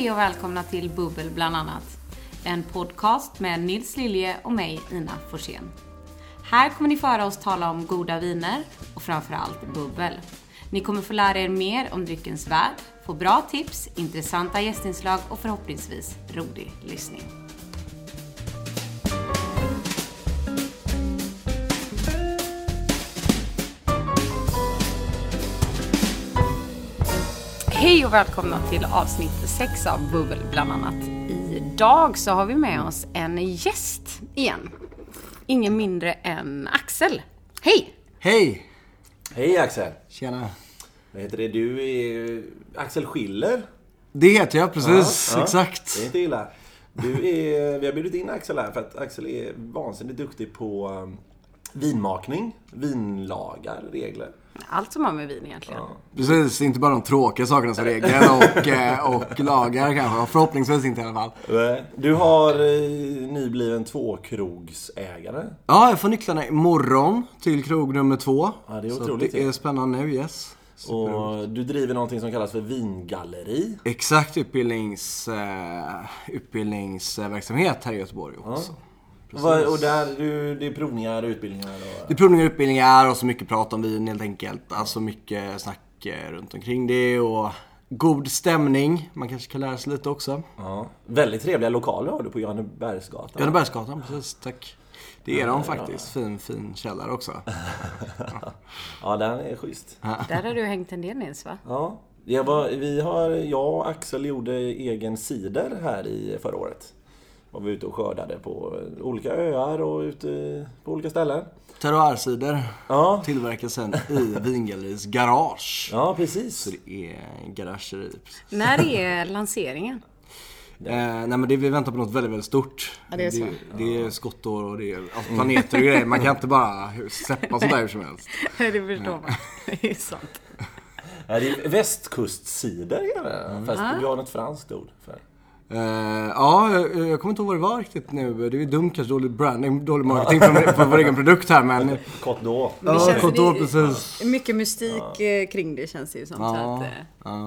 Hej och välkomna till Bubbel bland annat. En podcast med Nils Lilje och mig, Ina Forsén. Här kommer ni föra oss tala om goda viner och framförallt bubbel. Ni kommer få lära er mer om dryckens värld, få bra tips, intressanta gästinslag och förhoppningsvis rolig lyssning. Hej och välkomna till avsnitt 6 av Bubbel bland annat. Idag så har vi med oss en gäst igen. Ingen mindre än Axel. Hej! Hej! Hej Axel! Tjena. Vad heter det? Du är Axel Schiller. Det heter jag precis, Ja, ja. exakt. Det är inte illa. Du är, vi har bjudit in Axel här för att Axel är vansinnigt duktig på um, vinmakning, vinlagar, regler. Allt som har med vin egentligen. Precis, inte bara de tråkiga sakerna som regler och, eh, och lagar kanske. Förhoppningsvis inte i alla fall. Du har eh, nybliven tvåkrogsägare. Ja, jag får nycklarna imorgon till krog nummer två. Ja, det är Så otroligt, det ja. är spännande nu, yes. Och du driver någonting som kallas för vingalleri. Exakt utbildnings, eh, utbildningsverksamhet här i Göteborg också. Och, vad- och där, du, det är provningar, utbildningar och... Det är provningar och utbildningar och så mycket prat om vin helt enkelt. Alltså mycket snack eh, runt omkring det och god stämning. Man kanske kan lära sig lite också. Ja. Väldigt trevliga lokaler har du på Johannebergsgatan. Johannebergsgatan, precis. Tack. Det är de faktiskt. Fin, fin källare också. Ja, den är schysst. Där har du hängt en del Nils va? Ja. Jag, var, vi har, jag och Axel gjorde egen cider här i förra året. Var vi ute och skördade på olika öar och ute på olika ställen. Terroircider Ja, tillverkas sen i Vingalleriets garage. ja precis. Så det är garageri. När är lanseringen? Eh, nej men det, vi väntar på något väldigt, väldigt stort. Ja, det är så. Det, det är skottår och det är alltså, planeter och grejer. Man kan inte bara släppa sådär hur som helst. det förstår man. Det är sant. Ja, det är västkustcider, mm. fast vi har ett franskt ord för. Eh, ja, jag, jag kommer inte ihåg vad det var riktigt nu. Det är dumt kanske, dålig branding, dålig marketing för, för vår egen produkt här men... D'Or. Det Ja, kontor det- precis. Mycket mystik eh, kring det känns det ju som. Så Ja. att, eh,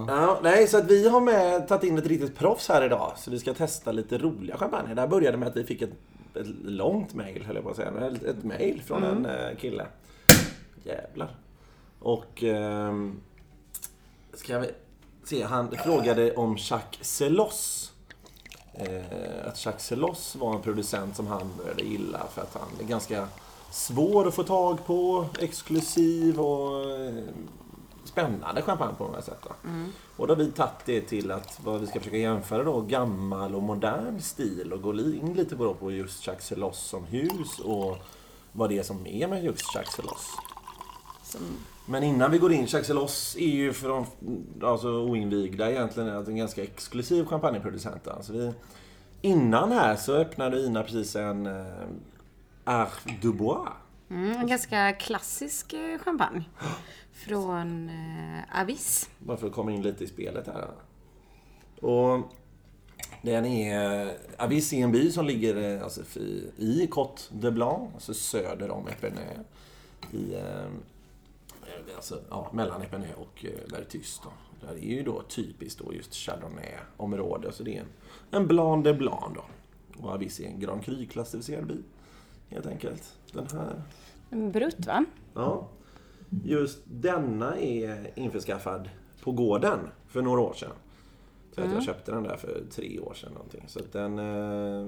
Ja, nej, så att vi har med tagit in ett riktigt proffs här idag. Så vi ska testa lite roliga champagne. Det här började med att vi fick ett, ett långt mail, höll jag på att säga. Ett, ett mail från en eh, kille. Jävlar. Och... ehm, ska vi se, han frågade om Jacques Celos. Eh, att Jacques Celos var en producent som han började gilla för att han är ganska svår att få tag på, exklusiv och eh, spännande champagne på många sätt. Då. Och då har vi tagit det till att vad vi ska försöka jämföra då gammal och modern stil och gå in lite på, på just Jacques Celos som hus och vad det är som är med just Jacques Celos. Men innan vi går in, Celos är ju för de alltså, oinvigda egentligen en ganska exklusiv champagneproducent. Alltså vi, innan här så öppnade Ina precis en eh, Arf Dubois. mm, en ganska klassisk eh, champagne. Från eh, Avis. Bara för att komma in lite i spelet här. Och den är... Avis är en by som ligger eh, alltså, i, i Côte de Blanc, alltså söder om Epernay. I, eh, alltså, ja, mellan Epernay och eh, Vertus. Då. Där är ju då typiskt då just Chardonnay-område. Så det är en, en Blanc de Blanc då. Och Avis är en Grand Cru-klassificerad by. Helt enkelt. Den här En Brut va? Ja. Just denna är införskaffad på gården för några år sedan. Så att jag köpte den där för tre år sedan någonting. Så den, eh,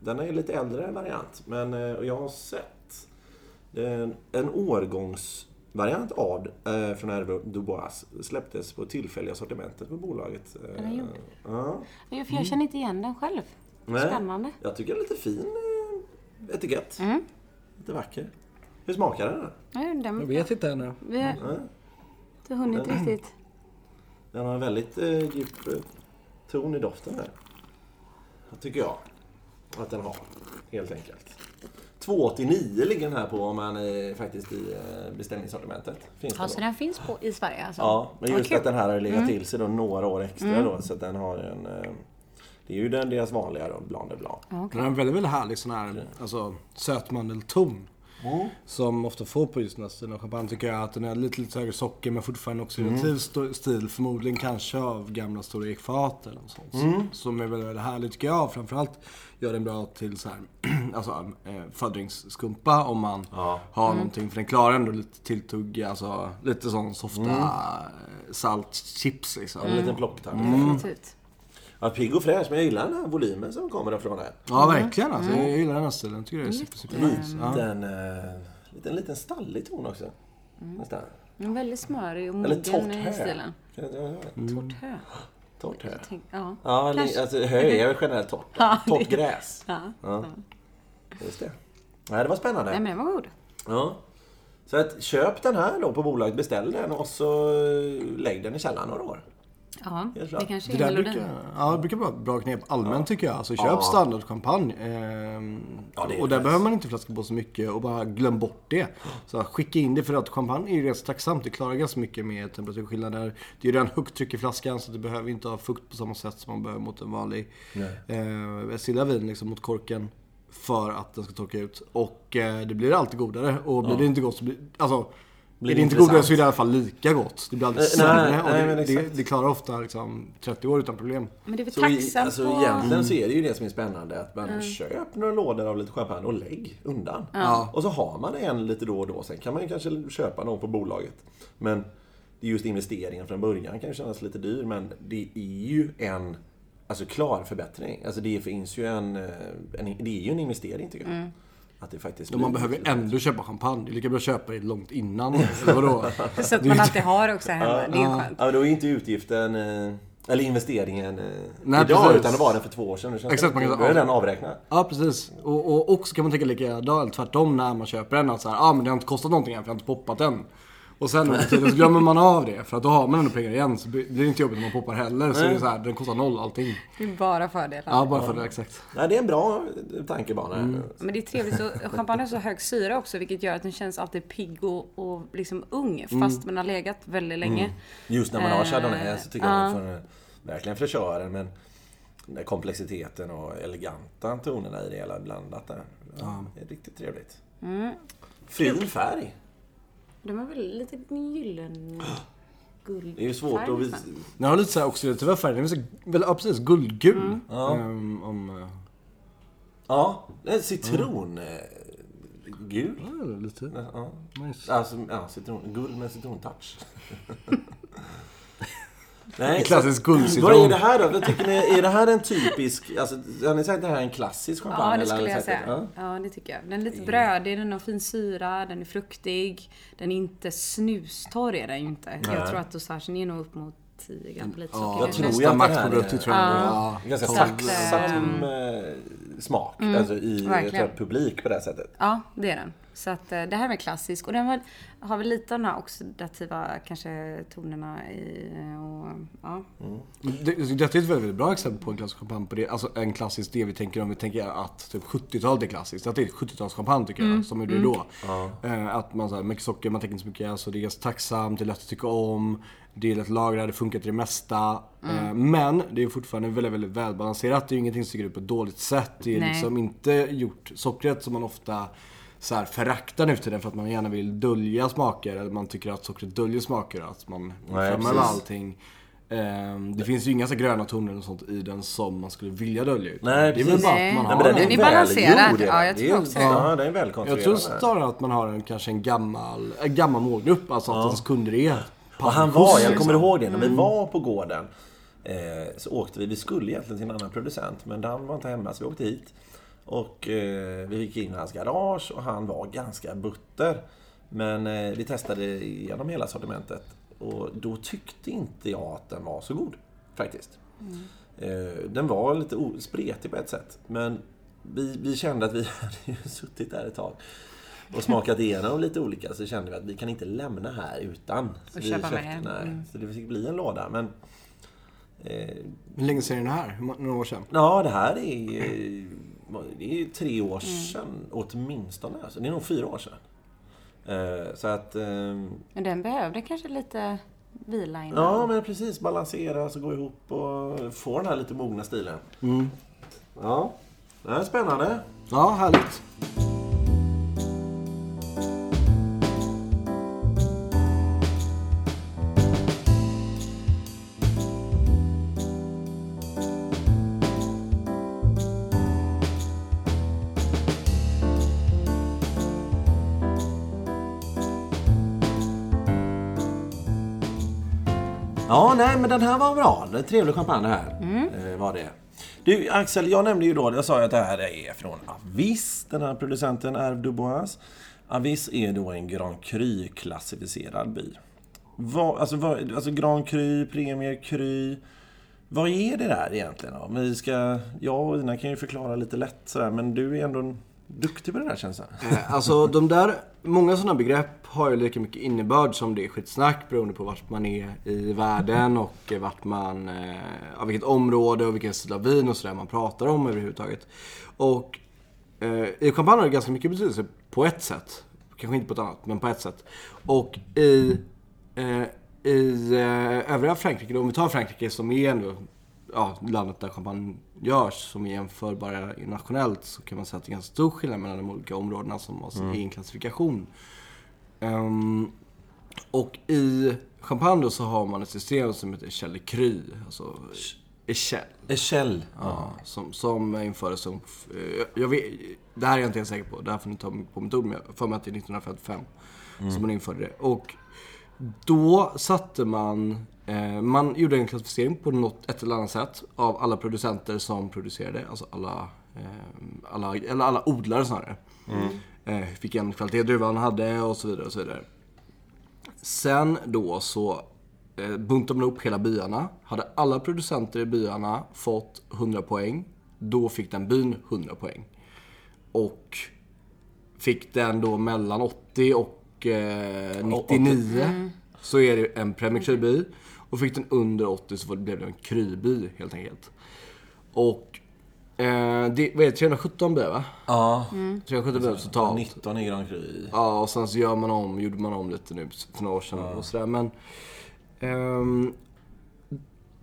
den är lite äldre variant. Men eh, och jag har sett en, en årgångsvariant av eh, från Hervé Dubois släpptes på tillfälliga sortimentet på bolaget. Eh, den gjord? Ja. Ja, För jag känner inte igen den själv. Nej. Spännande. Jag tycker det är lite fin eh, etikett. Mm. Lite vacker. Hur smakar den? Ja, den, Jag vet inte ännu. Vi har inte hunnit riktigt. Den har en väldigt eh, djup eh, ton i doften här. Det tycker jag att den har, helt enkelt. 2,89 ligger den här på om man är faktiskt i eh, beställningssortimentet. Finns Ja, det så den finns på i Sverige alltså? Ja, men just kul. att den här har legat till sig då några år extra då, så att den har en... Eh, det är ju den, deras vanliga då, Blanc de Blanc. Okej. Den har en väldigt, väldigt härlig sån här alltså, sötmandelton. Som ofta får på just den här stilen av champagne tycker jag att den är lite, lite högre socker men fortfarande oxidativ st- stil. Förmodligen kanske av gamla stora ekfat eller något sånt. Som är väldigt, väldigt härligt tycker jag. Framförallt gör den bra till så här, alltså, eh, fördringsskumpa om man Ja. har någonting. För den klarar ändå lite tilltugg, alltså lite sån softa eh, saltchips liksom. En liten plocktack. Definitivt. Ja, pigg och fräsch, men jag gillar den här volymen som kommer från det. Ja, verkligen alltså. Jag gillar den här stilen. Jag tycker det är super, super nice. Ja. Liten, eh, liten, liten stallig ton också. Nästan. En väldigt smörig och Eller mogen i stilen. Ja, ja. Torrt hö. Torrt hö. Ja. Ja, Kanske. alltså hö är väl generellt torrt. Ja, Torrt gräs. Ja. Ja. Just det. Nej, det var spännande. Nej, men den var god. Ja. Så att köp den här då på bolaget, beställ den och så eh, lägg den i källaren några år. Ja, det kanske Det är där melodin. brukar, ja, det brukar vara bra knep allmänt tycker jag. Alltså köp Ja. standardchampagne. Ehm, Ja, det och där behöver man inte flaska på så mycket och bara glöm bort det. Så skicka in det för att champagne är ju rätt tacksamt. Det klarar ganska mycket med temperaturskillnader. Det är ju redan högt tryck i flaskan så det behöver inte ha fukt på samma sätt som man behöver mot en vanlig eh, stilla vin liksom mot korken. För att den ska torka ut. Och eh, det blir alltid godare. Och blir det inte gott så blir alltså Blir är det inte godare så är det i alla fall lika gott. Det blir aldrig sämre. nej, och nej, det, det, det klarar ofta liksom 30 år utan problem. Men det är väl Så i, tacksamt alltså, på... egentligen så är det ju det som är spännande. Att man köp några lådor av lite champagne och lägg undan. Och så har man en lite då och då. Sen kan man ju kanske köpa någon på bolaget. Men det är just investeringen från början kan ju kännas lite dyr. Men det är ju en alltså, klar förbättring. Alltså, det finns ju en, eh, en, det är ju en investering tycker jag. Att det faktiskt man behöver lite- ändå köpa champagne. Det är lika bra att köpa det långt innan. Eller vadå? Så att man alltid har också hemma. Det är skönt. Ja, då är inte utgiften, eh, eller investeringen eh, Nej, idag, precis. utan det var den för två år sedan. Exakt, man kan- då är den avräknad. Ja, precis. Och, och också kan man tänka likadant, tvärtom när man köper den. Att så här, ah, men det har inte kostat någonting än för jag har inte poppat den. Och sen tiden så glömmer man av det. För att då har man ändå pengar igen. Så blir det inte jobbigt när man poppar heller. Så är det så här, den kostar noll allting. Det är bara fördelar. Ja, bara för det, exakt. Nej, det är en bra tankebana. Mm. Men det är trevligt, så champagne har så hög syra också vilket gör att den känns alltid pigg och, och liksom ung Mm. fast den har legat väldigt länge. Just när man har Eh, Chardonnay så tycker jag ja. att den får verkligen fräschören. Men den där komplexiteten och eleganta tonerna i det hela blandat där. Ja. Det är riktigt trevligt. Mm. Fin färg. De har väl lite gyllen guld Det är ju svårt att visa. Den har lite så här oxidativa färger. Den är så, väl, ja, precis. Guldgul. Ehm, om, eh, Ja, det är citron. eh, Gul. ja, lite. Ja. Nice. Alltså, ja, citron, guld med citrontouch. Nej, Klassisk så- guldcitron. Vad är det här då? Vad tycker ni, är det här en typisk... Alltså, har ni sagt att det här är en klassisk champagne? Ja, det skulle jag säga. det? Ja. Ja, det tycker jag. Den är lite brödig, den har fin syra, den är fruktig. Den är inte snustorr är den ju inte. Nej. Jag tror att dosagen är nog upp mot 10 gram på lite Ja, socker. jag tror kanske. ju nästa att max det här på är- brutto tror jag. Ja. Ja. Ganska tacksam ehm, eh, smak. Alltså i jag tror, publik på det här sättet. Ja, det är den. Så att eh, det här är klassisk. Och den har, har väl lite av de här oxidativa kanske tonerna i. eh, Och, ja. Det, detta är ett väldigt, väldigt bra exempel på en klassisk champagne. På det, alltså en klassisk, det vi tänker om vi tänker att typ 70-talet är klassiskt. Att det är 70-talschampagne tycker jag, som är det då. Eh, att man så här, mycket socker, man tänker inte så mycket. Alltså det är ganska tacksamt, det är lätt att tycka om. Det är lätt att lagra, det funkar till det mesta. Eh, men det är fortfarande väldigt, väldigt välbalanserat. Det är ju ingenting som sticker ut på ett dåligt sätt. Det är Nej. liksom inte gjort sockret som man ofta så här föraktar nu för för att man gärna vill dölja smaker. Eller man tycker att sockret döljer smaker. Att man framhäver allting. Ehm, det finns ju inga så gröna toner och sånt i den som man skulle vilja dölja ut. Nej, det är väl bara att man Nej, har men den den. är balanserad. Ja, jag Det är- tror också det. Ja, den är Jag välkonstruerad. tror snarare att man har en, kanske en gammal, en gammal målgrupp. Alltså att ens kunder är Och han var, jag liksom. kommer ihåg det, när Mm. vi var på gården. Eh, så åkte vi, vi skulle egentligen till en annan producent men Dan var inte hemma så vi åkte hit. Och eh, vi gick in i hans garage och han var ganska butter. Men eh, vi testade igenom hela sortimentet. Och då tyckte inte jag att den var så god. Faktiskt. Eh, den var lite spretig på ett sätt. Men vi, vi kände att vi hade ju suttit där ett tag och smakat igenom lite olika så kände vi att vi kan inte lämna här utan. Så Och vi köpa köpte- mer. Nej, Mm. så det fick bli en låda. Men, eh, Hur länge sedan är den här? Några år sedan? ja, det här är, eh, det är tre år Mm. sedan åtminstone. Alltså, det är nog fyra år sedan. Eh, så att... Eh, Men den behövde kanske lite vila innan. ja, men precis. Balanseras och gå ihop och få den här lite mogna stilen. Ja, det här är spännande. Ja, härligt. Ja, nej men den här var bra. Det är trevlig champagne det här. Eh, var det. Du Axel, jag nämnde ju då, jag sa ju att det här är från Avis, den här producenten är Dubois. Avis är då en Grand Cru-klassificerad by. Vad, alltså, vad, alltså Grand Cru, Premier Cru. Vad är det där egentligen? Då? Vi ska, jag och Ina kan ju förklara lite lätt sådär, men du är ändå en duktig på det där känns det eh, Alltså de där, många sådana begrepp har ju lika mycket innebörd som det är skitsnack beroende på vart man är i världen och vart man, eh, ja, vilket område och vilken stil av vin och sådär man pratar om överhuvudtaget. Och eh, i champagne har det ganska mycket betydelse på ett sätt. Kanske inte på ett annat, men på ett sätt. Och i, eh, i eh, övriga Frankrike, då, om vi tar Frankrike som är ändå ja, landet där champagne görs som är jämförbara nationellt så kan man säga att det är ganska stor skillnad mellan de olika områdena som har sin egen klassifikation. Ehm, och i champagne då så har man ett system som heter Echelle Cru, alltså Echelle. Echelle. Ja, som, som infördes som... eh, Jag vet, det här är jag inte helt säker på, det här får ni ta på mitt ord, men jag har för mig att det är 1955 som man införde det. Och då satte man... Eh, man gjorde en klassificering på något, ett eller annat sätt av alla producenter som producerade, alltså alla, eh, alla, eller alla odlare snarare. Eh, vilken kvalitet druvan hade och så vidare och så vidare. Sen då så eh, buntade man upp hela byarna. Hade alla producenter i byarna fått 100 poäng, då fick den byn 100 poäng. Och fick den då mellan 80 och eh, 99 så är det en Premier Cru-by. Och fick den under 80 så blev det en Cru-by helt enkelt. Och eh, det, vad är det, 317 byar va? Ja. 317 byar totalt. 19 i Grand Cru. Ja, och sen så gör man om, gjorde man om lite nu för några år sedan och sådär. Men ehm,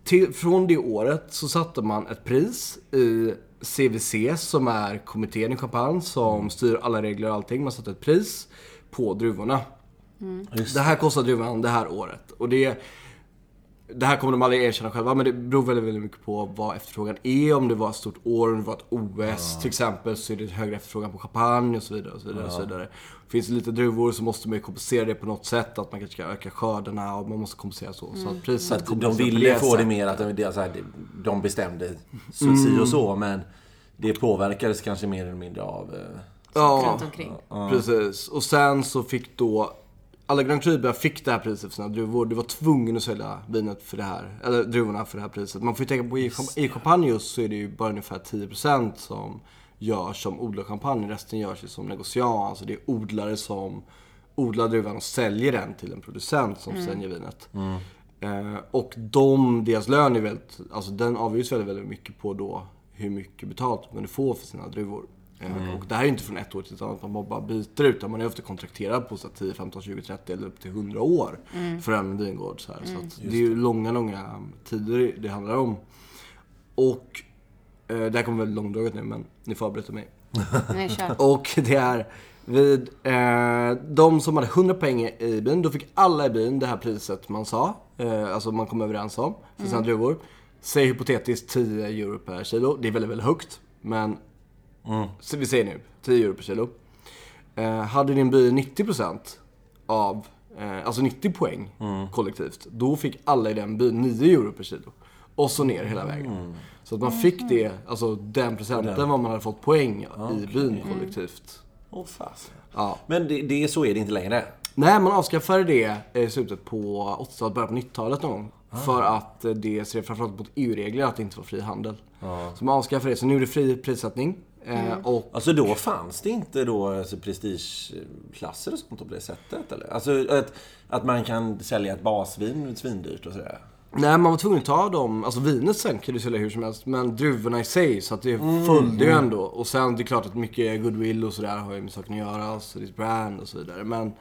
till, från det året så satte man ett pris i CVC som är kommittén i Champagne som styr alla regler och allting. Man satte ett pris på druvorna. Just Det här kostar druvan det här året. Och det, det här kommer de aldrig erkänna själva, men det beror väldigt, väldigt mycket på vad efterfrågan är. Om det var ett stort år, om det var ett OS till exempel, så är det högre efterfrågan på champagne och så vidare. Och så vidare, och så vidare. Finns det lite druvor så måste man ju kompensera det på något sätt. Att man kanske ska öka skördarna och man måste kompensera så. Så att Så priset att de ville få det mer att de, så här, de bestämde så, si och så, men det påverkades kanske mer eller mindre av... eh, Ja, Runt omkring. precis. Och sen så fick då alla Grand Cru fick det här priset för sina druvor. Du var tvungen att sälja vinet för det här, eller druvorna för det här priset. Man får ju tänka på i, i champagne så är det ju bara ungefär 10% som görs som odlar champagne. Resten görs ju som negociant. Alltså det är odlare som odlar druvan och säljer den till en producent som sen ger vinet. Eh, och de, deras lön är väldigt, alltså den avgörs väldigt, väldigt mycket på då hur mycket betalt man kunde få för sina druvor. Eh, Och det här är inte från ett år till ett annat, man bara byter utan man är ofta kontrakterad på så här 10, 15, 20, 30 eller upp till 100 år för en vingård. Så, här. så att det är ju långa, långa tider det handlar om. Och eh, det här kommer väldigt långdraget nu men ni får avbryta mig. Nej. Och det är vid eh, de som hade 100 poäng i byn, då fick alla i byn det här priset man sa. Eh, alltså man kom överens om för sina druvor. Säg hypotetiskt 10 euro per kilo. Det är väldigt, väldigt högt. Men så vi säger nu 10 euro per kilo. Eh, hade din by 90% av, eh, alltså 90 poäng kollektivt, då fick alla i den byn 9 euro per kilo. Och så ner hela vägen. Så att man fick det, alltså den procenten vad man hade fått poäng i byn kollektivt. Åh fasen. Ja. Men det, det, så är det inte längre. Nej, man avskaffade det i slutet på 80-talet, början på 90-talet någon gång. För att eh, det ser framförallt mot EU-regler att det inte var fri handel. Så man avskaffade det, så nu är det fri prissättning. Eh, och Alltså då fanns det inte då alltså, prestigeklasser och sånt på det sättet? Eller? Alltså att, att man kan sälja ett basvin svindyrt och sådär? Nej, man var tvungen att ta dem. Alltså vinet sen kan du sälja hur som helst. Men druvorna i sig, så att det följde ju ändå. Och sen det är klart att mycket goodwill och sådär har ju med saken att göra. Alltså ditt brand och så vidare. Men,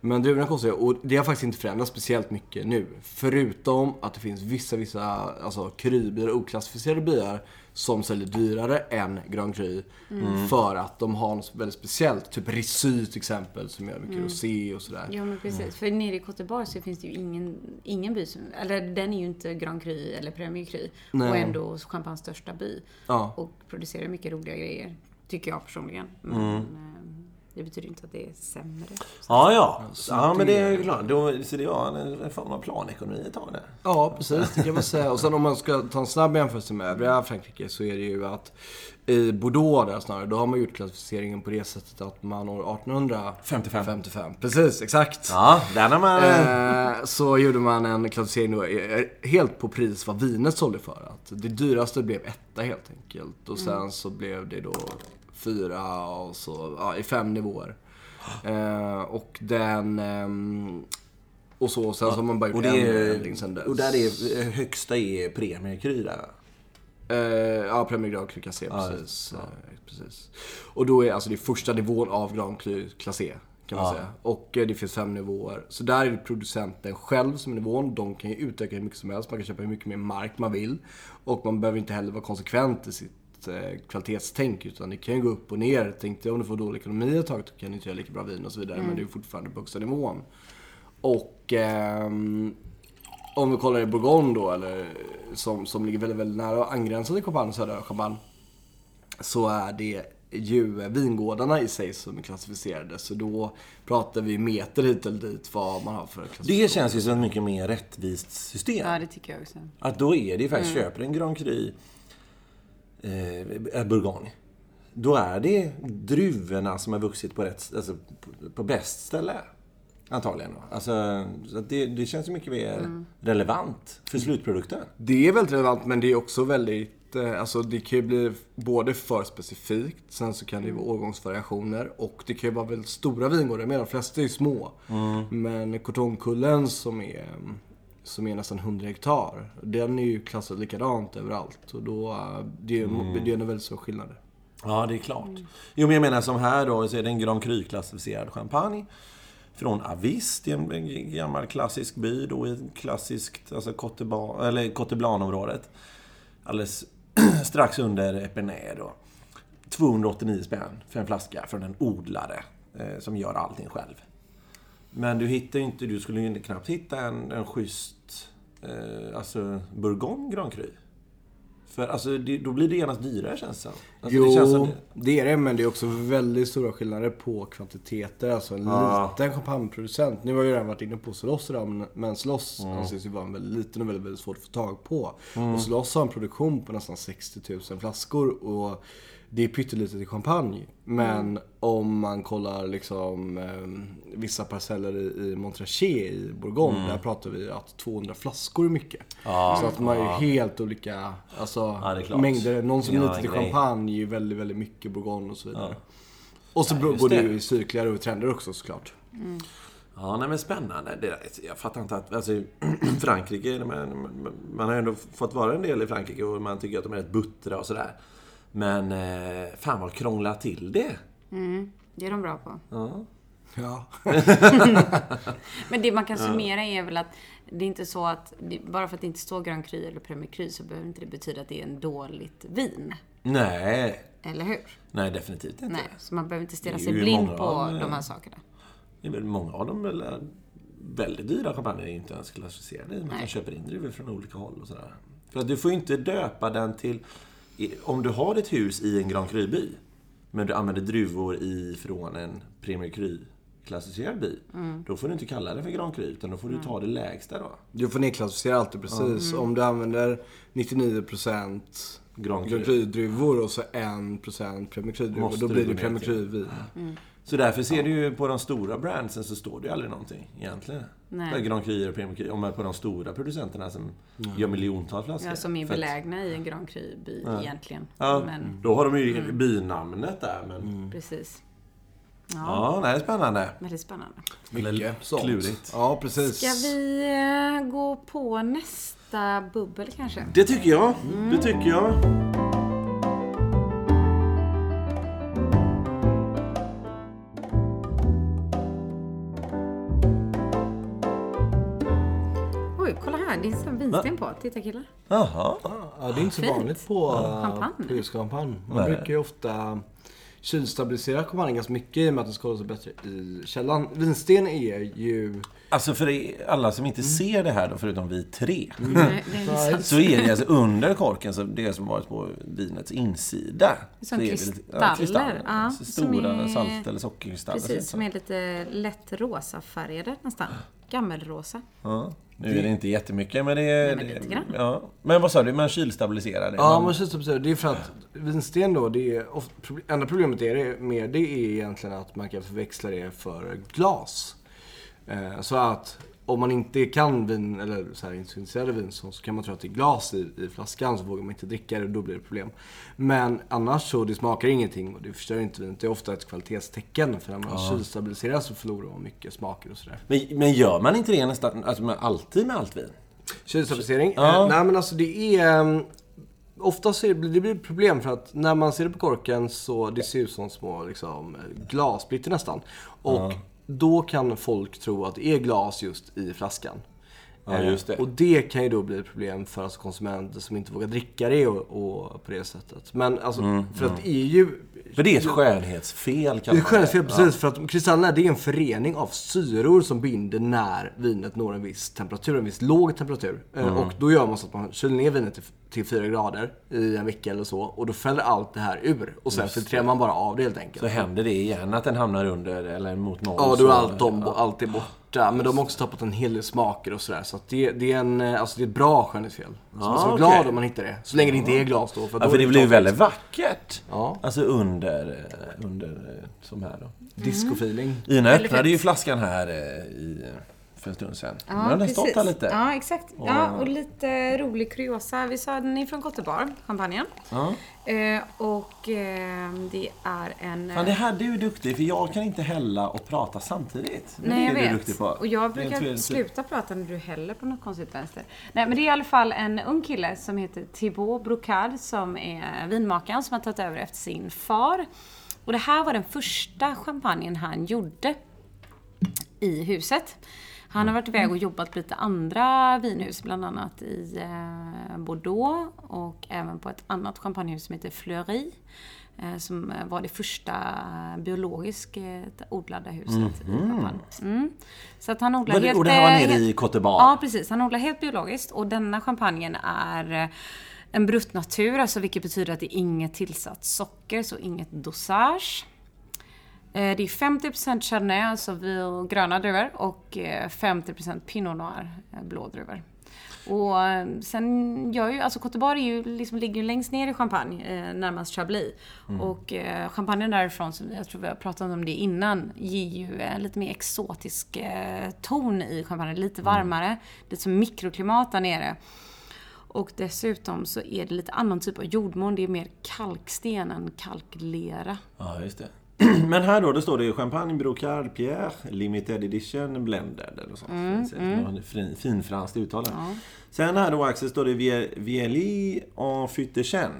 men druvorna kostar ju. Och det har faktiskt inte förändrats speciellt mycket nu. Förutom att det finns vissa, vissa alltså krybyar, oklassificerade byar som säljer dyrare än Grand Cru. För att de har något väldigt speciellt. Typ Rissy till exempel som gör mycket rosé och sådär. Ja men precis, för nere i Göteborg så finns det ju ingen, ingen by som, eller den är ju inte Grand Cru eller Premier Cru. Nej. Och ändå Champagnes största by. Ja. Och producerar mycket roliga grejer, tycker jag personligen. Men, eh, Det betyder inte att det är sämre. Ja, ja. Ja, men det är ju klart. Då, så det var en, form av planekonomi ett tag där. Ja, precis. Det kan man säga. Och sen om man ska ta en snabb jämförelse med övriga Frankrike så är det ju att i Bordeaux där snarare, då har man gjort klassificeringen på det sättet att man år 1855. 55. Precis, exakt. Ja, där har man... Eh, så gjorde man en klassificering då, eh, helt på pris vad vinet sålde för. Att det dyraste blev etta helt enkelt. Och sen så blev det då fyra och så, ja, i fem nivåer. Eh, och den... ehm, och så, sen så har man bara gjort och, en ändring sen dess. och där är högsta är premiekry där. Eh, ja, Premier Grand Cru Classé, precis. Eh, precis. Och då är alltså det första nivån av Grand Cru Classé, kan man Ja. säga. Och eh, det finns fem nivåer. Så där är det producenten själv som är nivån. De kan ju utöka hur mycket som helst. Man kan köpa hur mycket mer mark man vill. Och man behöver inte heller vara konsekvent i sitt eh, kvalitetstänk. Utan det kan ju gå upp och ner. Tänk dig om du får dålig ekonomi ett tag, då kan du inte göra lika bra vin och så vidare. Men det är fortfarande på högsta nivån. Och ehm, om vi kollar i Bourgogne då, eller som, som ligger väldigt, väldigt nära och angränsar till Champagne, södra Champagne. Så är det ju vingårdarna i sig som är klassificerade. Så då pratar vi meter hit eller dit vad man har för. Det känns ju som ett mycket mer rättvist system. Ja, det tycker jag också. Att då är det ju faktiskt, köper en Grand Cru eh, Bourgogne. Då är det druvorna som har vuxit på, rätt, alltså, på, på bäst ställe. Antagligen. Alltså, det, det känns ju mycket mer relevant för slutprodukten. Det är väldigt relevant men det är också väldigt, eh, alltså det kan ju bli både för specifikt, sen så kan det ju vara årgångsvariationer och det kan ju vara väldigt stora vingårdar med. De flesta är ju små. Men Cotonkullen som är, som är nästan 100 hektar, den är ju klassad likadant överallt. Och då, eh, det är ju det är en väldigt stor skillnad. Ja, det är klart. Jo, men jag menar som här då, så är det en Grand Cru-klassificerad champagne. Från Avis, det är en gammal klassisk by då i klassiskt, alltså Coteban, eller Coteblan-området. Alldeles strax under Epernay då. 289 spänn för en flaska från en odlare eh, som gör allting själv. Men du hittar ju inte, du skulle ju knappt hitta en, en schysst, eh, alltså Bourgogne Grand Cru. För alltså, det, då blir det genast dyrare känns det som. alltså, jo, det känns som det är det, men det är också väldigt stora skillnader på kvantiteter. Alltså en Ja. liten champagneproducent. Nu har vi redan varit inne på Sloss idag, men- men Sloss Mm. anses ju vara en väldigt liten och väldigt, väldigt svårt att få tag på. Och Sloss har en produktion på nästan 60 000 flaskor. Och det är pyttelitet i champagne. Men Mm. om man kollar liksom eh, vissa parceller i, i Montrachet i Bourgogne, Mm. där pratar vi att 200 flaskor är mycket. Så att man är ju helt olika alltså, är klart. mängder. Någon som är Ja, lite till grej. champagne är ju väldigt, väldigt mycket Bourgogne och så vidare. Och så Ja, går det ju i cykler och trender också såklart. Ja, nej men spännande. Det, jag fattar inte att... Alltså, Frankrike, man, man, har ändå fått vara en del i Frankrike och man tycker att de är rätt buttra och sådär. Men eh, fan vad krångla till det. Det är de bra på. Ja. Ja. Men det man kan summera är väl att det är inte så att, bara för att det inte står Grand Cru eller Premier Cru så behöver inte det betyda att det är en dåligt vin. Nej, Eller hur? nej definitivt inte. Nej, så man behöver inte stirra sig blind på av, eh, de här sakerna. Det är väl många av dem väl är väldigt dyra champagner är inte ens klassificerade i. Man Nej. kan köpa in druvor från olika håll och sådär. För att du får ju inte döpa den till... Om du har ett hus i en Grand Cru-by, men du använder druvor ifrån en Premier Cru klassificerad by, Mm. då får du inte kalla det för Grand Cru, utan då får du ta det lägsta då. Du får nedklassificera alltid precis. Mm. Om du använder 99% Grand Cru. Grand Cru-druvor och så 1% Premier Cru-druvor, då blir det Premier. Cru-vin. Så därför ser du ju på de stora brandsen så står det ju aldrig någonting egentligen. Nej. Grand Cru och Premier Cru. Om man är på de stora producenterna som gör miljontals flaskor. Ja, som är belägna i en Grand Cru-by egentligen. Ja, Men då har de ju bynamnet där. Men... precis. Ja, Ja, det är spännande. väldigt spännande. Mycket sånt. klurigt. Ja, precis. Ska vi eh, gå på nästa bubbel kanske? Det tycker jag. Det tycker jag. Det är en vinsten på. Titta killar. Jaha. Ja, det är inte så Fint. vanligt på, Champagne. på just champagne. Man Nej. brukar ju ofta kylstabilisera champagnen ganska mycket i och med att den ska hålla sig bättre i källan. Vinsten är ju... Alltså för er- alla som inte ser det här då, förutom vi tre. Nej, det är sant. Så är det alltså under korken, så det som varit på vinets insida. Som så är det kristaller, kristaller. ja, Alltså som stora är- salt eller sockerkristaller. ser Precis, som är lite lätt rosafärgade nästan. Gammelrosa. Ja. Nu är det inte jättemycket, men det är... Nej, men lite grann. ja. Men vad sa du, man kylstabiliserar det? Ja, man, kylstabiliserar. Det är för att vinsten då, det är ofta, enda problemet är det, med det är egentligen att man kan förväxla det för glas. Eh, så att om man inte kan vin, eller så här, inte så intresserad av vin, så, så kan man tro att det är glas i, i flaskan, så vågar man inte dricka det och då blir det problem. Men annars så, det smakar ingenting och det förstör inte vinet. Det är ofta ett kvalitetstecken, för när man kylstabiliserar så förlorar man mycket smaker och sådär. men, men gör man inte det nästan, alltså, med, alltid med allt vin? Kylstabilisering? Ja. Eh, nej men alltså det är... Um, oftast är det, det blir problem för att när man ser det på korken så det ser ut som små liksom, glassplitter nästan. Och då kan folk tro att det är glas just i flaskan. Ja, Eh, just det. Och det kan ju då bli ett problem för alltså konsumenter som inte vågar dricka det och, och på det sättet. Men alltså, Mm, för att det är ju... För det är ett skönhetsfel Det kallar är man skönhetsfel, precis. För att kristallerna det är en förening av syror som binder när vinet når en viss temperatur, en viss låg temperatur. Eh, Mm. Och då gör man så att man kyler ner vinet till, till 4 grader i en vecka eller så. Och då fäller allt det här ur. Och sen filtrerar man bara av det helt enkelt. Så händer det igen att den hamnar under eller mot noll. Ja, då så- är allt, om, allt är borta. Men de har också tappat en hel del smaker och sådär. Så att det, det, är en, alltså det är ett bra skönhetsfel. Så man ska vara okej. glad om man hittar det. Så länge det inte är glas då. För, Ja, då för är det blir ju väldigt vackert. Ja. Alltså under, eh, under eh, som här då. Disco-feeling. Ina öppnade ju flaskan här eh, i, för en stund sedan. nu har den stått här lite. Ja, exakt. Ja, och lite rolig kuriosa. Vi sa den är från Gottebar, champagnen. Ja. Eh, och eh, det är en... Fan, det här du är duktig, för jag kan inte hälla och prata samtidigt. Men Nej, jag det är du vet. duktig på. Och jag brukar trevligt. sluta prata när du häller på något konstigt vänster. Nej, men det är i alla fall en ung kille som heter Thibaut Brocard som är vinmakaren som har tagit över efter sin far. Och det här var den första champagnen han gjorde i huset. Han har varit iväg och jobbat på lite andra vinhus, bland annat i eh, Bordeaux och även på ett annat champagnehus som heter Fleury. Eh, som eh, var det första biologiskt odlade huset i Japan. Mm. Så att han odlar det- helt... och det här var nere helt- i d'Ivoire? Ja, precis. Han odlar helt biologiskt och denna champagnen är en bruttnatur, alltså vilket betyder att det är inget tillsatt socker, så inget dosage. Eh, Det är 50% Chardonnay, alltså vi- gröna druvor, och eh, 50% Pinot Noir, eh, blå druvor. Och eh, sen gör ju, alltså d'Ivoire är ju, liksom, ligger ju längst ner i Champagne, eh, närmast Chablis. Och eh, champagnen därifrån, som jag tror vi har pratat om det innan, ger ju en lite mer exotisk eh, ton i champagnen. Lite varmare, lite som mikroklimat där nere. Och dessutom så är det lite annan typ av jordmån. Det är mer kalksten än kalklera. Ja, just det. Men här då, det står det ju Champagne Brocard Pierre Limited Edition Blended eller sånt. Mm, Mm, fin, finfranskt uttal här. Sen här då Axel står det Vie- Vieli en Fyttechen.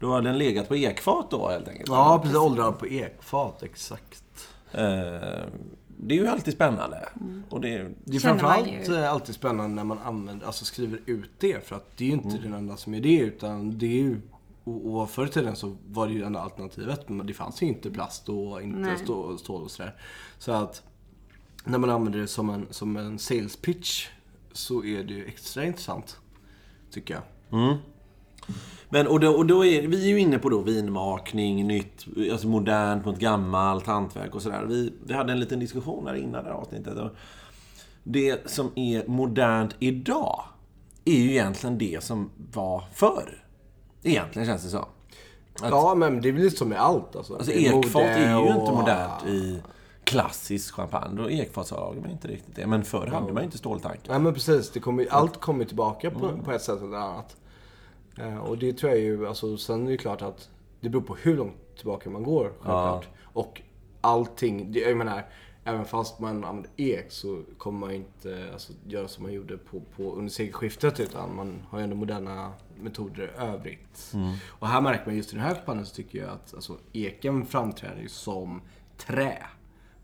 Då har den legat på ekfat då helt enkelt. Ja, precis. Åldrad på ekfat, exakt. Eh, det är ju alltid spännande. Mm. Och det, Det är framförallt eh, alltid spännande när man använder, alltså skriver ut det. För att det är ju inte den enda som är det. Utan det är ju, och, och förr i tiden så var det ju enda alternativet. Men det fanns ju inte plast och inte Nej. stå, stål och sådär. Så att när man använder det som en, som en sales pitch så är det ju extra intressant. Tycker jag. Men och då, och då är vi är ju inne på då vinmakning, nytt, alltså modernt mot gammalt, hantverk och sådär. Vi, vi hade en liten diskussion här innan det här avsnittet. Och Det som är modernt idag är ju egentligen det som var förr. Egentligen känns det så. Att, Ja, men det är väl lite som med allt. Alltså, alltså är ekfat är ju inte och- modernt i klassisk champagne. Då ekfatslagar man inte riktigt det. Men förr hade man ju inte ståltankar. Nej men precis, det kommer, allt kommer tillbaka på, Mm. på ett sätt eller annat. Eh, och det tror jag ju, alltså sen är det ju klart att det beror på hur långt tillbaka man går självklart. Och allting, jag menar, även fast man använder ek så kommer man ju inte alltså, göra som man gjorde på, på under sekelskiftet utan man har ju ändå moderna metoder i övrigt. Mm. Och här märker man just i den här champagnen så tycker jag att alltså, eken framträder ju som trä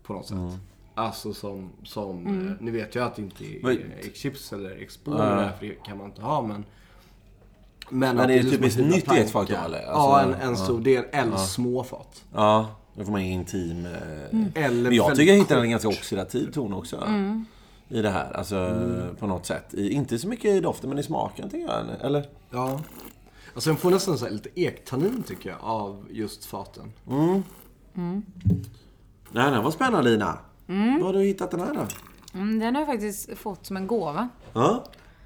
på något sätt. Mm. Alltså som, som eh, nu vet jag att det inte är ekchips eller här, för det kan man inte ha men Men, Men det är typiskt en nytt planka. ekfat då, eller? ja, Alltså, en, en stor del. Eller små fat. Ja, då får man in intim... eh, Eller Men jag tycker jag hittar en ganska oxidativ ton också. I det här, alltså på något sätt. I, inte så mycket i doften, men i smaken tycker jag. Eller? Ja. Alltså den får nästan så här lite ektannin tycker jag av just faten. Nej, den var spännande Lina. Var har du hittat den här då? Mm, den har jag faktiskt fått som en gåva. Ja,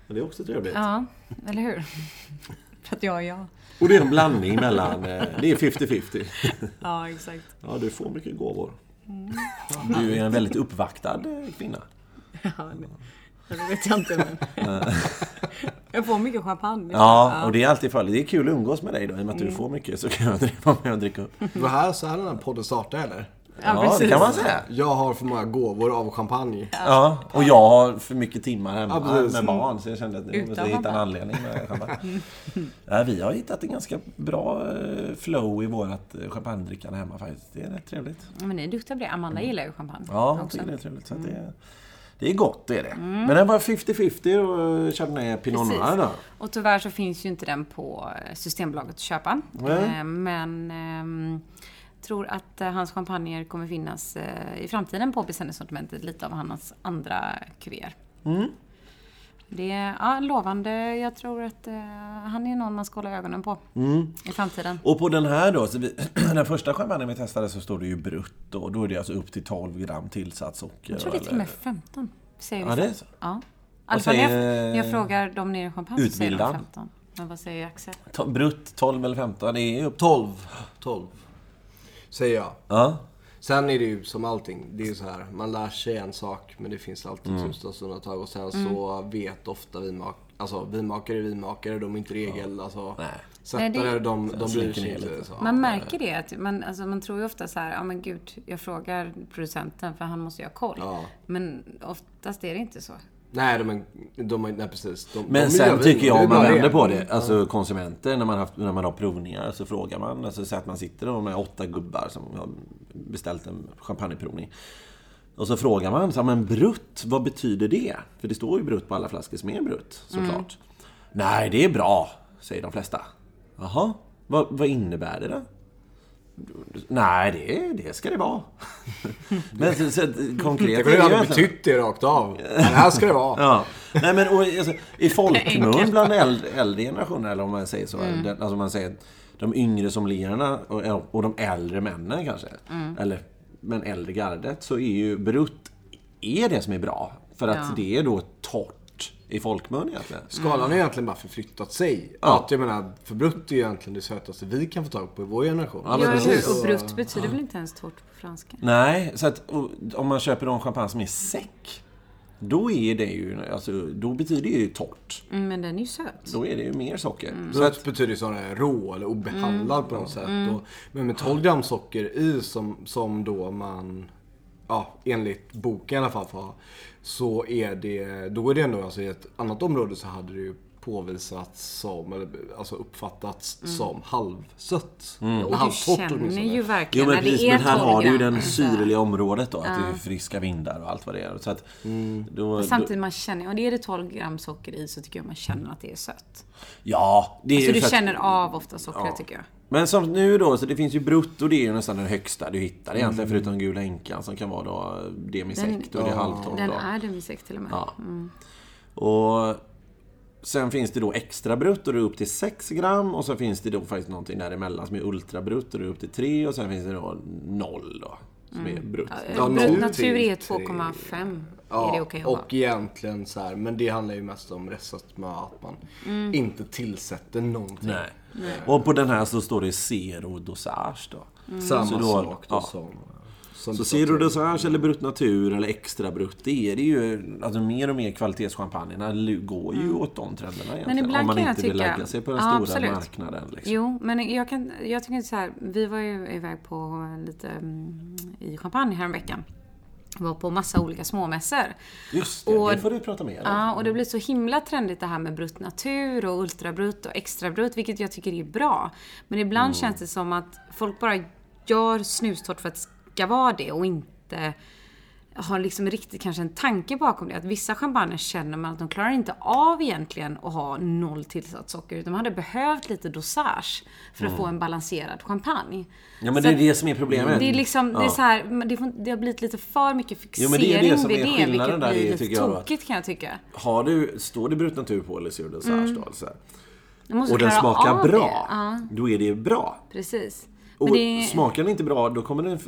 det är också trevligt. Ja, eller hur? För att jag är jag. Och det är en blandning mellan... eh, Det är 50-50. Ja, exakt. Ja, du får mycket gåvor. Du är en väldigt uppvaktad eh, kvinna. Ja, det, det vet jag inte men... jag får mycket champagne. Ja, och det är alltid fördel. Det är kul att umgås med dig då. I och med att du får mycket så kan jag vara med och dricka upp. Var här, så här den här podden startade eller? Ja, Ja, det precis. kan man säga. Jag har för många gåvor av champagne. Ja, och jag har för mycket timmar hemma Ja, med barn så jag kände att nu måste jag hitta en anledning med champagne. Ja, vi har hittat en ganska bra eh, flow i vårt eh, champagnedrickande hemma faktiskt. Det är rätt trevligt. Ja, Men ni är duktiga på det. Amanda gillar ju champagne. Ja, också. tycker det är trevligt. Så att det, det är gott, det är det. Men den var 50-50 och eh, Chardonnay Pinot Precis. Noir då. Och tyvärr så finns ju inte den på eh, Systembolaget att köpa. Eh, Men ehm, tror att eh, hans champagner kommer finnas eh, i framtiden på beställningssortimentet. Lite av hans andra kuvéer. Mm. Det är ja, lovande. Jag tror att eh, han är någon man ska hålla ögonen på Mm. i framtiden. Och på den här då, vi, den första champagnen vi testade så står det ju brutto. Då är det alltså upp till 12 gram tillsatt socker. Jag tror det är till och med 15. Säger Ja, vi det är så. Ja. Alla fall när jag, säger, när jag frågar dem nere i champagne så säger de utbildad? 15. Men vad säger Axel? Brutt 12 eller 15, det är upp 12. 12. Säger jag. Ja. Sen är det ju som allting. Det är ju så här. Man lär sig en sak men det finns alltid Mm. undantag. Och sen Mm. så vet ofta vinmak alltså, vinmakare är vinmakare. De är inte regel. Alltså, Nej. sättare, Nej, det- de, de bryr slinker sig inte. lite. Så. Man märker det. Att man, alltså, man tror ju ofta så här, ja men gud, jag frågar producenten för han måste ju ha koll. Ja. Men oftast är det inte så. Nej, de de är, nej precis. De, Men de sen tycker jag om man vänder på det, alltså konsumenter, när man, haft, när man har provningar så frågar man, alltså så att man sitter med åtta gubbar som har beställt en champagneprovning. Och så frågar man, så men brutt, vad betyder det? För det står ju brutt på alla flaskor som är brutt, såklart. Nej, det är bra, säger de flesta. Jaha, vad, vad innebär det då? Nej, det, det ska det vara. men så, så, konkret Det kunde ju aldrig betytt det rakt av. Det här ska det vara. Ja. Nej men och, alltså, i folkmun bland äldre, äldre generationer, eller om man säger så. Den, alltså man säger de yngre sommelierna och, och de äldre männen kanske. Eller, men äldre gardet. Så är ju brutt, är det som är bra. För att Ja. det är då torrt i folkmun egentligen. Skalan har egentligen bara förflyttat sig. Ja. Att jag menar, för brutt är ju egentligen det sötaste vi kan få tag på i vår generation. Ja, men Ja, precis. Och brutt betyder väl inte ens torrt på franska? Nej, så att om man köper en champagne som är säck. Då är det ju, alltså, då betyder det ju torrt. Mm, men den är ju söt. Då är det ju mer socker. Så Brutt att, betyder ju sådär rå eller obehandlad på något sätt. Och, men med 12 gram socker i som, som då man, ja enligt boken i alla fall. Så är det, då är det ändå alltså i ett annat område så hade det ju påvisats som, eller alltså uppfattats som halvsött. Eller Och du känner ju Jo verkligen men när precis, det är men här 12 har du ju det syrliga området då. Att det är friska vindar och allt vad det är. Så att, då, då, Samtidigt man känner, och det är det 12 gram socker i så tycker jag man känner att det är sött. ja, det är Så ju du för att- känner av ofta sockret Ja. tycker jag. Men som nu då, så det finns ju brutto, det är ju nästan den högsta du hittar Mm. egentligen. Förutom Gula Änkan som kan vara då demisekt och det är halvtorrt Den är demisekt till och med. Ja. Och sen finns det då extra brutt och det är upp till 6 gram. Och så finns det då faktiskt någonting däremellan som är ultrabrutt och det är upp till 3. Och sen finns det då 0 då. Som är brutt. Ja, natur är tre. 2,5. Ja, är det okej ha? och egentligen så här, men det handlar ju mest om restsötma, att man Mm. inte tillsätter någonting. Nej. Och på den här så står det zero dosage då. Samma Så då- sak då ja. som... som Så zero dosage eller brutt natur eller extra brutt, det är det ju. Alltså mer och mer kvalitetschampagnerna går ju åt de trenderna egentligen. ibland om man kan jag inte vill tycka- lägga sig på den Ja, stora absolut. marknaden. Liksom. Jo, men jag, kan, jag tycker så här. Vi var ju iväg på lite mm, i Champagne häromveckan. Var på massa olika småmässor. Just det, Och- det får du prata mer om. Ja, och det blir så himla trendigt det här med brutt natur och ultrabrutt och extrabrutt, vilket jag tycker är bra. Men ibland Mm. känns det som att folk bara gör snustort för att det ska vara det och inte har liksom riktigt kanske en tanke bakom det. Att vissa champagner känner man att de klarar inte av egentligen att ha noll tillsatt socker. Utan man hade behövt lite dosage för att få en balanserad champagne. Ja men Så det är det som är problemet. Det är liksom, det är så här, det, det har blivit lite för mycket Jo, fixering men det är det som vid är det. Vilket där, blir lite tokigt kan jag tycka. Har du, står det brut natur på eller sur dosage Mm. då? Så måste och den smakar bra, Det. Ja, då är det bra. precis. Och Men det, smakar den inte bra, då kommer den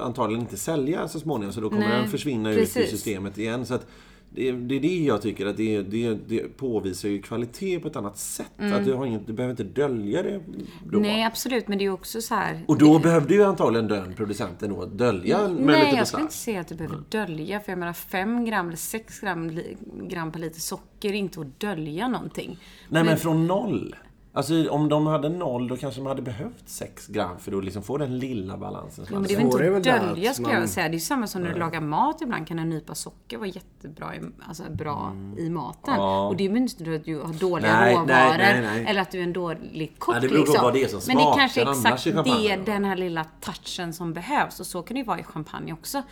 antagligen inte sälja så småningom. Så då kommer Nej, den försvinna ut ur precis. systemet igen. Så att det, det är det jag tycker, att det, det, det påvisar ju kvalitet på ett annat sätt. Att du, har inget, du behöver inte dölja det då. Mm. nej, absolut. Men det är ju också så här. Och då behövde ju antagligen den producenten då dölja med Nej, lite jag skulle inte säga att du behöver dölja. För jag menar 5 gram eller 6 gram, gram per liter socker är inte att dölja någonting. Nej men från noll. Alltså om de hade noll, då kanske de hade behövt 6 gram för att liksom få den lilla balansen. Jo, men det är väl inte att dölja skulle jag man- säga. Det är ju samma som när du lagar mat ibland kan en nypa socker vara jättebra i, alltså bra i maten. Mm. Ja. Och det är ju inte att du har dåliga Nej, råvaror nej, eller att du är en dålig kock. Nej, det beror på liksom. vad det är som Men det är smakar kanske exakt det, den här lilla touchen som behövs. Och så kan det ju vara i champagne också.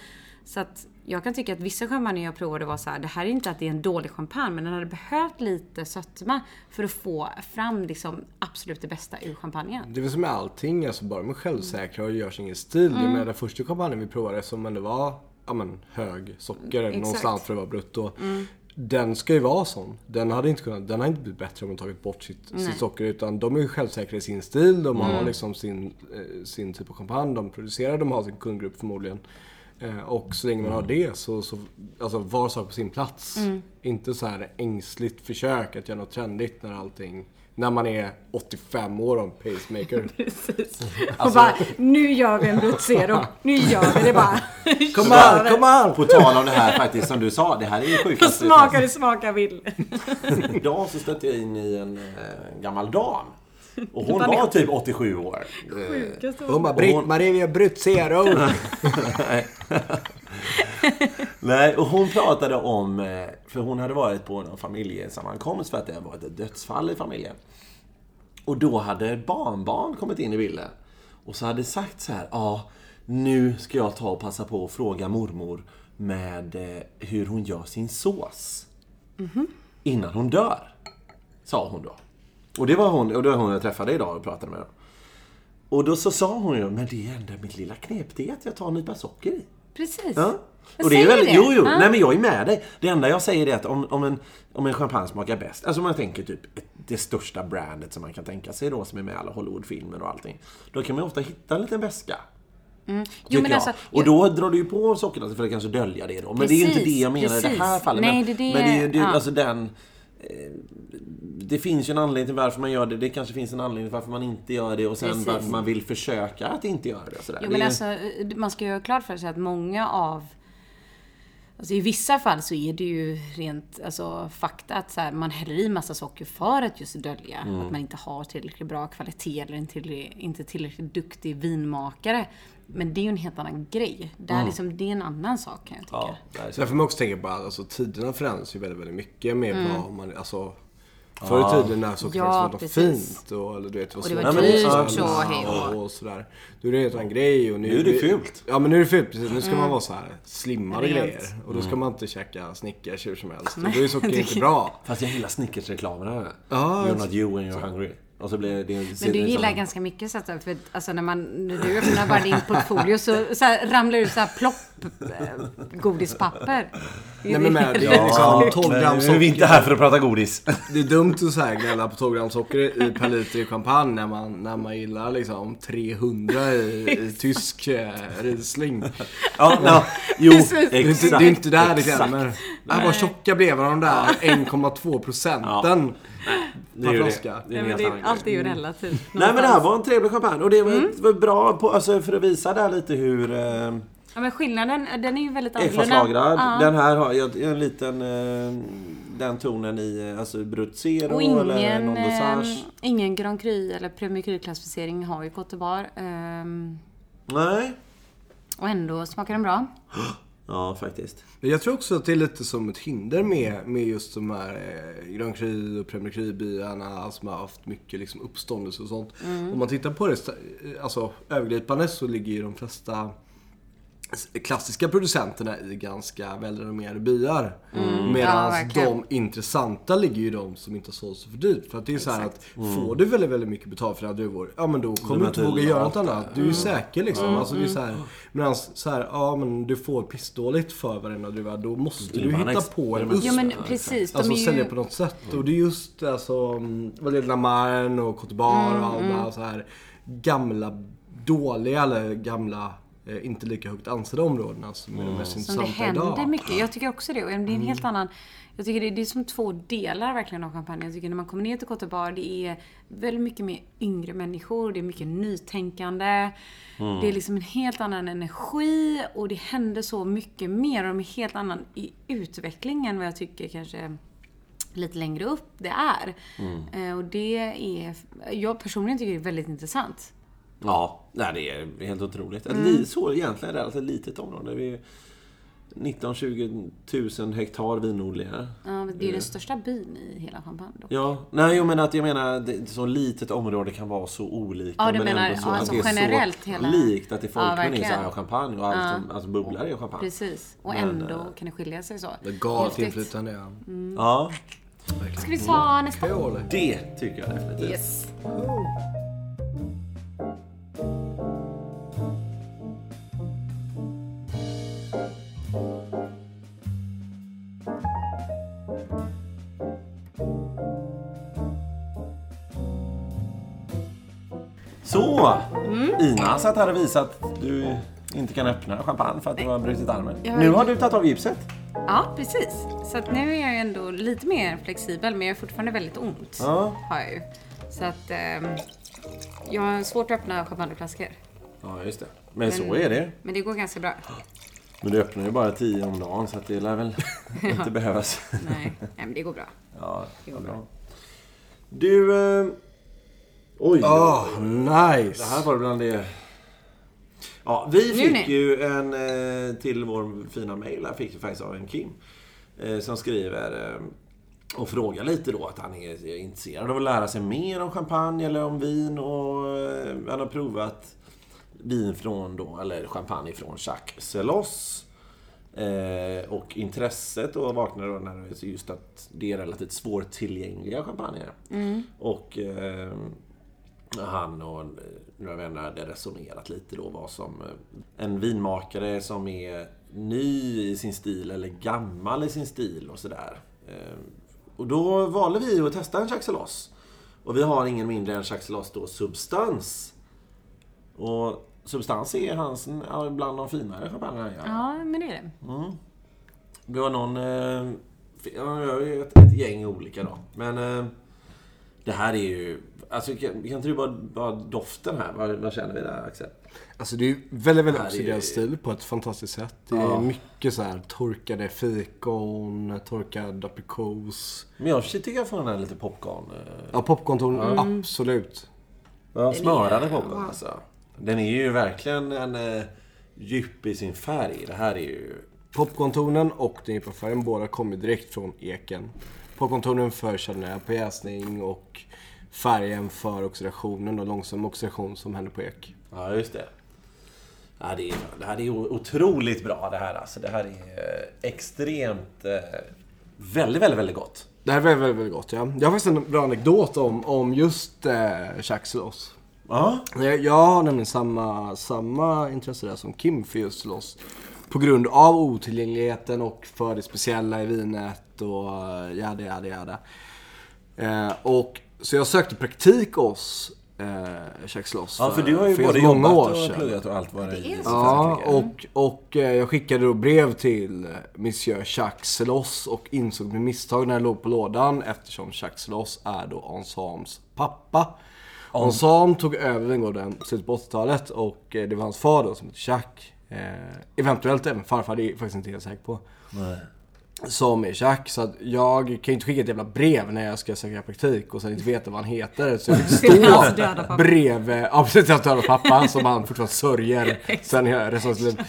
Så att jag kan tycka att vissa champagne jag provade var så här, det här är inte att det är en dålig champagne, men den hade behövt lite sötma för att få fram liksom absolut det bästa ur champagnen. Det är väl som med allting, alltså bara de är självsäkra och gör sin stil. Mm. Jag menar den första champagnen vi provade som ändå var ja, men, hög socker Mm, någonstans för att vara brutto. Den ska ju vara sån. Den hade inte, kunnat, den har inte blivit bättre om man tagit bort sitt, sitt socker. Utan de är ju självsäkra i sin stil. De har Mm. liksom sin, eh, sin typ av champagne de producerar. De har sin kundgrupp förmodligen. Eh, och så länge man har det så, så alltså var sak på sin plats. Mm. Inte så här ängsligt försök att göra något trendigt när allting när man är 85 år och en pacemaker. Precis. Alltså- och bara, nu gör vi en Brutzero. Nu gör vi det bara. Kom on, kom on! På tal om det här faktiskt som du sa, det här är ju sjukaste. smaka det smaka vill. Idag så stötte jag in i en eh, gammal dam. Och hon var typ 87 år. Hon bara, Britt-Marie vi har Brutzero. Nej, och hon pratade om, eh, för hon hade varit på en familjesammankomst för att det hade varit ett dödsfall i familjen. Och då hade barnbarn kommit in i bilden. Och så hade sagt så här, ja, nu ska jag ta och passa på och fråga mormor med eh, hur hon gör sin sås. Innan hon dör. Sa hon då. Och det var hon, och det var hon jag träffade idag och pratade med. Och då så sa hon ju, men det är ändå mitt lilla knep, det är att jag tar en nypa socker i. Precis. Ja. Och det är väldigt, det. Jo, jo. Ja. Nej, men jag är med dig. Det enda jag säger är att om, om, en, om en champagne smakar bäst, alltså om man tänker typ det största brandet som man kan tänka sig då, som är med i alla Hollywoodfilmer och allting. Då kan man ofta hitta en liten väska. Jo, tycker men alltså, och då drar du ju på sockret för att kanske dölja det då. Men det är ju inte det jag menar i det här precis. fallet. Nej, men, det är det- men det är ju ja. alltså den... eh, Det finns ju en anledning till varför man gör det. Det kanske finns en anledning till varför man inte gör det och sen Precis. varför man vill försöka att inte göra det. Sådär. Jo, men alltså, man ska ju ha klart för sig att många av Alltså I vissa fall så är det ju rent alltså, fakta att så här, man häller i massa socker för att just dölja Mm. att man inte har tillräckligt bra kvalitet eller en tillräckligt, inte tillräckligt duktig vinmakare. Men det är ju en helt annan grej. Där liksom, det är en annan sak kan jag tycka. Mm. ja, Sen får man också tänka på att alltså, tiderna förändras ju väldigt, väldigt mycket med Mm. vad man, alltså Förr i tiden när socker Ja, var fint och eller, du vet, var Och det var dyrt och hej och och sådär. Då är det en helt annan grej. Och Nu är det fult. Ja men nu är det fult, precis. Nu ska man vara så här slimmade Rent. grejer. Och då ska man inte käka Snickers hur som helst. Och då är socker inte bra. Fast jag gillar Snickers-reklamerna. Ja, you're not you when you're hungry. Och så blir det... det Men du gillar ganska mycket så att, för alltså när man, när du öppnar bara din portfolio så, så här, ramlar det ut så här plopp eh, godispapper. Nej men med, det är liksom 12 gram Nu är vi inte socker. här för att prata godis. Det är dumt att så här gnälla på 12 gram socker i per liter i champagne när man, när man gillar liksom 300 i, i tysk eh, Riesling. ja, ja, jo, Precis. Det är, inte, exakt. det är inte där det exakt. klämmer. Äh, vad tjocka blev de där 1,2 procenten Det är ju det. Det är Nej, det, allt är ju relativt. Nej men det här var en trevlig champagne och det var, Mm. var bra på, alltså, för att visa där lite hur eh, Ja men skillnaden, den är ju väldigt annorlunda. Ja. Den här har jag en liten, eh, den tonen i alltså Brutzero Och eller ingen, non eh, dosage. ingen Grand Cru eller Premier Cru-klassificering har ju Cote d'Ivoire. ehm, Nej. och ändå smakar den bra. Ja, faktiskt. Jag tror också att det är lite som ett hinder med, med just de här eh, Grand Cru och Premier Cru-byarna som har haft mycket liksom, uppståndelse och sånt. Om man tittar på det sta- alltså, övergripande så ligger ju de flesta klassiska producenterna i ganska välrenommerade byar. Mm. Ja, Medan verkligen. de intressanta ligger ju de som inte har sålt så för dyrt. För att det är så här att Mm. får du väldigt, väldigt mycket betalt för dina druvor, ja men då kommer du inte våga göra något annat. Du är ju säker liksom. Alltså det är så här, medan så här, ja men du får pissdåligt för varenda druva, då måste du hitta på en Ja, USP. Ja men precis. Alltså är sälja ju... på något sätt. Och det är just alltså, mm, vad det är Lamarne och Cote Mm, och alla så här gamla, dåliga eller gamla, inte lika högt ansedda områdena som är de mest Som det intressanta händer idag. mycket. Jag tycker också det. Och det är en helt annan... Jag tycker det, det är som två delar verkligen av kampanjen. Jag tycker när man kommer ner till Cote d'Ivoire, det är väldigt mycket mer yngre människor. Det är mycket nytänkande. Det är liksom en helt annan energi och det händer så mycket mer. Och de är helt annan i utveckling än vad jag tycker kanske lite längre upp det är. Eh, Och det är... Jag personligen tycker det är väldigt intressant. Ja, nej, det är helt otroligt. Ett Mm. li- så egentligen relativt litet område. Vi är 19-20 000 hektar vinodlingar. Ja, det är ju den största byn i hela Champagne dock. Ja, nej jag menar att jag menar det, så litet område kan vara så olika. Ja, du men menar, ändå så ja, att alltså det är generellt så hela- likt att det är Ja, folkmun är så verkligen. här champagne och allt som, alltså bubblar är champagne. Precis. Och Men, ändå eh, kan det skilja sig så. Det galet inflytande ja. Ja, Ska vi ta nästa? Kul. det tycker jag definitivt. Yes. Så! Mm. Ina satt här och visat att du inte kan öppna champagne för att du har brutit armen. Har Nu har du tagit av gipset. Ja, precis. Så att nu är jag ju ändå lite mer flexibel, men jag har fortfarande väldigt ont. Ja. Har jag ju. Så att ehm, jag har svårt att öppna champagneflaskor. Ja, just det. Men så är det. Men det går ganska bra. Men du öppnar ju bara tio om dagen så att det lär väl inte behövas. Nej, nej men det går bra. Ja, Det går bra. Du... Eh... Oj, Ah, det nice! här var bland det... Ja, vi fick ju en eh, till vår fina mail här, fick vi faktiskt av en Kim. Eh, som skriver eh, och frågar lite då att han är, intresserad av att lära sig mer om champagne eller om vin och han har provat vin från då, eller champagne från Jacques Celos. Eh, och intresset då vaknade då när det är just att det är relativt svårtillgängliga champagner. Och eh, han och några vänner hade resonerat lite då vad som eh, en vinmakare som är ny i sin stil eller gammal i sin stil och sådär. Eh, Och då valde vi att testa en Celos. Och vi har ingen mindre än Celos då Substans. Och Substans är hans, bland de finare champagnerna. Ja. Men det är det. Vi har någon... Eh, ja, vi har ju ett, ett gäng olika då. Men eh, det här är ju... Alltså, kan, kan inte du bara, bara doften här? Vad, vad känner vi där Axel? Alltså det är ju väldigt, väldigt oxiderad stil på ett fantastiskt sätt. Det är Ja. mycket så här torkade fikon, torkad aprikos. Men jag tycker jag får den här lite popcorn. Eh, Ja, popcornton, absolut. ja, smörade popcorn alltså. Den är ju verkligen en eh, djup i sin färg. Det här är ju... Popcorntonen och den djupa färgen båda kommer direkt från eken. Popcorntonen för chardonnay på jäsning och färgen för oxidationen och långsam oxidation som händer på ek. Ja, just det. Ja, det, är, det här är otroligt bra det här alltså. Det här är eh, extremt... Eh, väldigt, väldigt, väldigt gott. Det här är väldigt, väldigt, väldigt gott ja. Jag har faktiskt en bra anekdot om, om just eh, Celos. Ja. Jag, jag har nämligen samma, samma intresse där som Kim för just Celos. På grund av otillgängligheten och för det speciella i vinet och eh, jada jada jada. Eh, och, så jag sökte praktik hos eh, Celos Ja, för du har ju för både många jobbat år och pluggat och allt vad det Det är. Ja, och, och eh, jag skickade då brev till Monsieur Celos och insåg med misstag när jag låg på lådan eftersom Celos är då Ensembles pappa. Ensemble tog över vingården i slutet på 80-talet och eh, det var hans far då som hette Jacques. Eh, eventuellt även farfar, det är jag faktiskt inte helt säker på. Nej. Som är Jacques. Så jag kan ju inte skicka ett jävla brev när jag ska söka praktik och sen inte veta vad han heter. Så jag fick stå bredvid, ja precis, hans döda pappa som han fortfarande sörjer sen resten av liv.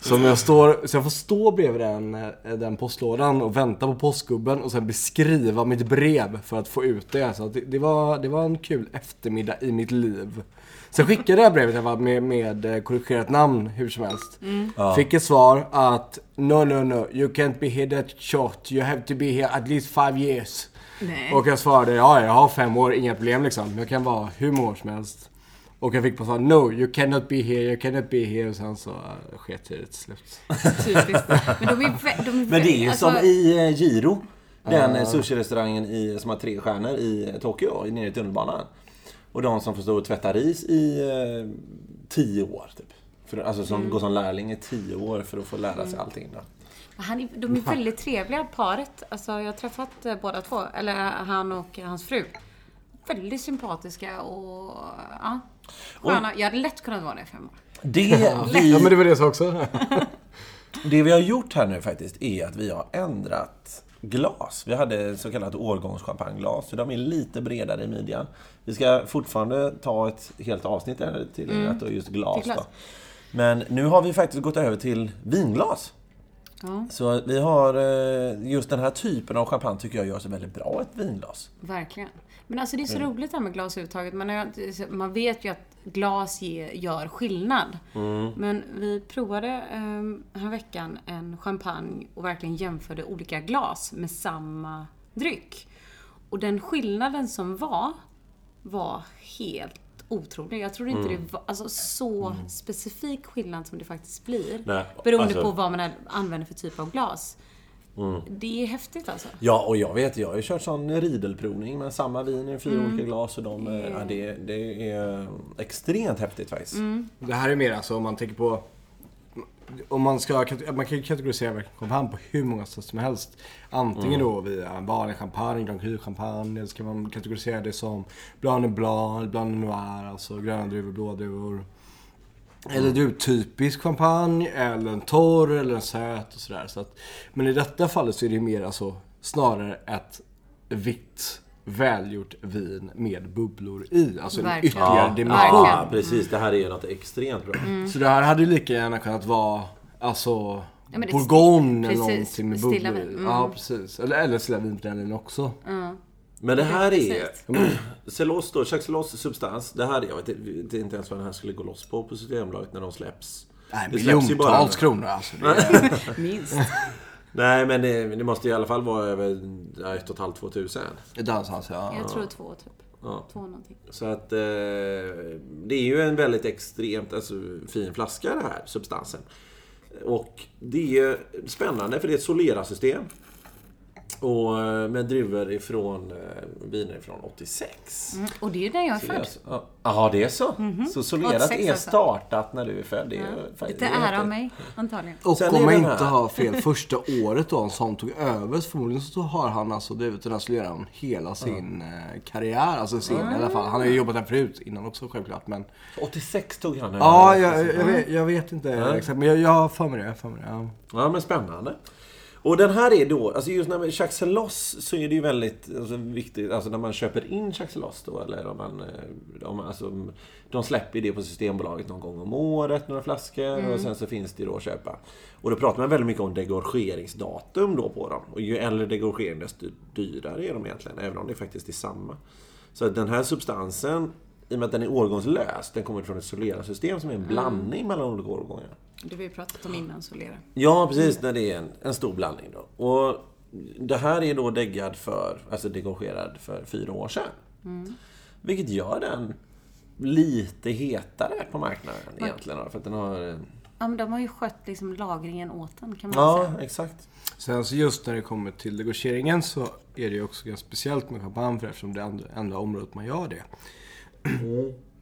Som jag står, så jag får stå bredvid den, eh, den postlådan och vänta på postgubben och sen beskriva mitt brev för att få ut det. Så det, det, var, det var en kul eftermiddag i mitt liv. Sen skickade jag brevet fall med, med eh, korrigerat namn hur som helst. Mm. Fick ett svar att No, no, no. You can't be here that short. You have to be here at least five years. Nej. Och jag svarade ja, jag har fem år, inga problem liksom. Jag kan vara hur många år som helst. Och jag fick på svar No, you cannot be here, you cannot be here. Och sen så uh, sket jag det till slut. Typiskt. Men de är, vä- de är Men det är ju alltså, som i eh, Giro. Den uh. sushi-restaurangen i, som har tre stjärnor i Tokyo, nere i tunnelbanan. Och de som får stå och tvätta ris i eh, tio år, typ. För, alltså som går som lärling i tio år för att få lära sig allting. Då. Han är, de är väldigt trevliga paret. Alltså, jag har träffat eh, båda två. Eller han och hans fru. Väldigt sympatiska och ja, sköna. Jag hade lätt kunnat vara det i fem år. Det Ja vi, men det var det jag sa också. det vi har gjort här nu faktiskt är att vi har ändrat glas. Vi hade så kallat årgångschampagneglas, så de är lite bredare i midjan. Vi ska fortfarande ta ett helt avsnitt till mm. just glas. Glas. Men nu har vi faktiskt gått över till vinglas. Ja, Så vi har eh, just den här typen av champagne tycker jag gör sig väldigt bra ett vinglas. verkligen. Men alltså det är så Mm. roligt det här med glas överhuvudtaget. Man, har- man vet ju att glas ge, gör skillnad. Mm. Men vi provade um, här veckan en champagne och verkligen jämförde olika glas med samma dryck. Och den skillnaden som var, var helt otrolig. Jag trodde inte Mm. det var alltså, så specifik skillnad som det faktiskt blir. Nej, beroende alltså- på vad man använder för typ av glas. Mm. Det är häftigt alltså. Ja, och jag vet, jag har ju kört sån ridelprovning med samma vin i fyra Mm. olika glas och de, eh, ja, det, det är extremt häftigt faktiskt. Mm. Det här är mer alltså om man tänker på om man ska, man kan ju kategorisera champagne på hur många sätt som helst. Antingen då via en vanlig champagne, Grand Cru-champagne, eller så kan man kategorisera det som Blanc de Blanc, Blanc de Noir, alltså gröna druvor, blåa druvor. Eller du, typisk champagne, eller en torr, eller en söt och sådär. Så att, men i detta fallet så är det mer alltså snarare ett vitt, välgjort vin med bubblor i. Alltså en Verkligen. ytterligare Ja, dimension. Ja, precis. Det här är något extremt bra. Så det här hade ju lika gärna kunnat vara alltså Ja, Bourgogne eller någonting med bubblor i. Mm. Ja, precis. Eller, eller stilla vinbrännvin också. Men det här är... Celos då, Jacques substans. Det här är, jag vet inte- inte ens vad den här skulle gå loss på på Systembolaget när de släpps. Nej, miljontals kronor alltså. Är, Minst. Nej, men det, det måste i alla fall vara över ja, ett och ett halvt, två tusen. det är dans alltså, ja. Jag tror två typ. Ja. Två någonting. Så att eh, det är ju en väldigt extremt alltså, fin flaska det här, substansen. Och det är spännande för det är ett Solera-system. Och eh, med druvor ifrån eh, viner ifrån 86. Mm. Och det är ju där jag är Så född. Ja, det är så? Så Solerat 86 är alltså. startat när du är född? Det är, Ja. Lite är ära av mig, antagligen. Och Sen om jag inte har fel, första året då, en sån tog över, så förmodligen så har han alltså drivit den här Soleran hela sin eh, karriär. Alltså sin i alla fall. Han har ju jobbat där förut innan också självklart. Men 86 tog han ja, över. jag, jag, vet, jag vet inte exakt. Men jag, har för mig det. Ja. Ja, men spännande. Och den här är då, alltså just när man Celos så är det ju väldigt alltså, viktigt, alltså när man köper in Celos då, eller om man, eh, om, alltså, de släpper det på Systembolaget någon gång om året, några flaskor, och sen så finns det då att köpa. Och då pratar man väldigt mycket om degorgeringsdatum då på dem. Och ju äldre degorgering desto dyrare är de egentligen, även om det faktiskt är samma. Så att den här substansen, i och med att den är årgångslös, den kommer från ett Solera-system som är en blandning mellan olika årgångar. Det vi pratat om innan, Solera. Ja, precis. När det är en, en stor blandning då. Och det här är då deggad för, alltså degorgerad för fyra år sedan. Vilket gör den lite hetare på marknaden egentligen. Då, för att den har... en- Ja, men de har ju skött liksom lagringen åt den, kan man Ja, säga. exakt. Sen så just när det kommer till degorgeringen så är det ju också ganska speciellt med champagne för eftersom det är enda, enda området man gör det.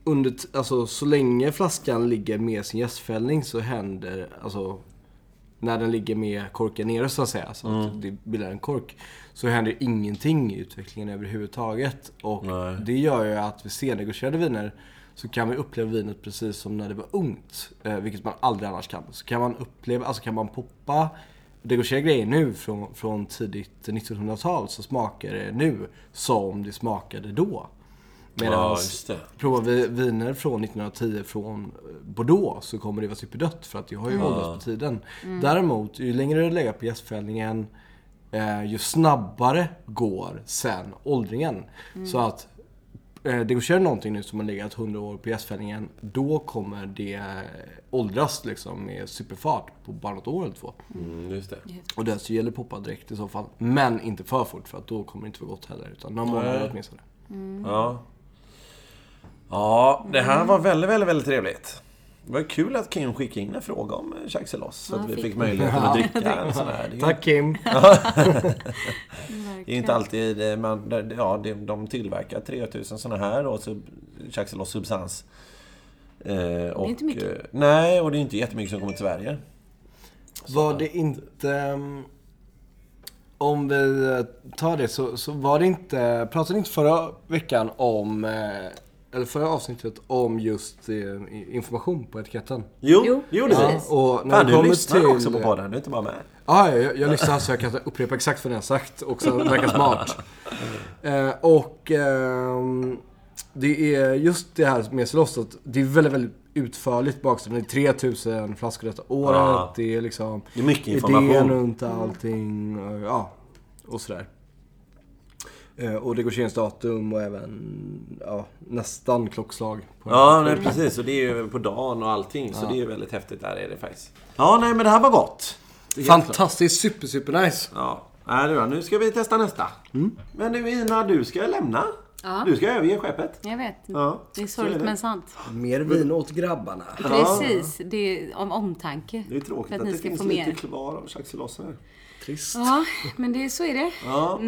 Under, alltså så länge flaskan ligger med sin gästfällning så händer, alltså när den ligger med korken nere så att säga, så att det bildar en kork, så händer ingenting i utvecklingen överhuvudtaget. Och Nej. det gör ju att vid sendegorgerade viner så kan vi uppleva vinet precis som när det var ungt. Eh, vilket man aldrig annars kan. Så kan man uppleva, alltså kan man poppa degorgerade grejer nu från, från tidigt 1900-tal så smakar det nu som det smakade då. Ja, Medan det. provar vi viner från 1910 från Bordeaux så kommer det vara superdött för att det har ju åldrats på tiden. Däremot, ju längre det lägger på gästfällningen eh, ju snabbare går sen åldringen. Så att eh, det sker någonting nu som har legat 100 år på gästfällningen, då kommer det åldras liksom med superfart på bara något år eller två. Mm, just det. Och det gäller poppa direkt i så fall. Men inte för fort för att då kommer det inte vara gott heller. Utan några månader åtminstone. Ja. Ja, det här var väldigt, väldigt, väldigt trevligt. Det var kul att Kim skickade in en fråga om eh, Chaxelos. Så att vi fick möjligheten att dricka en sån här. Det är Tack Kim! Det är inte alltid man, det- ja, det- de tillverkar 3000 såna här och Chaxelos substans. Och, inte mycket. eh, Nej, och det är inte jättemycket som kommer till Sverige. Var det inte... um, Om vi eh, tar det så, så var det inte... Pratade ni inte förra veckan om... eh, Eller förra avsnittet om just eh, information på etiketten? Jo, Jo, det gjorde vi. och när Fan, du kommer lyssnar till- också på podden, du är inte bara med. Ja, jag, jag lyssnar så jag kan upprepa exakt vad ni har sagt och sen verka smart. Eh, och ehm, det är just det här med Celos, att det är väldigt, väldigt utförligt bakgrund. Det är 3000 flaskor detta året. Ja. Det är liksom Det är mycket idén information. runt allting. och, Ja, och sådär. Eh, och datum och även ja, nästan klockslag. På Ja, nej, precis. Och det är ju på dagen och allting. Så det är ju väldigt häftigt. Där är det faktiskt. Ja, nej, men det här var gott. Det klart. Fantastiskt, super, super nice. Ja, nej, det var. nu ska vi testa nästa. Men nu Ina, du ska lämna. Ja. Du ska överge skeppet. Jag vet. Ja, Det är sorgligt det. men sant. Mer vin åt grabbarna. Precis. Det är om omtanke. Det är tråkigt att att, det ska finns få lite mer. kvar av här. Trist. Ja, men det, så är det. Ja.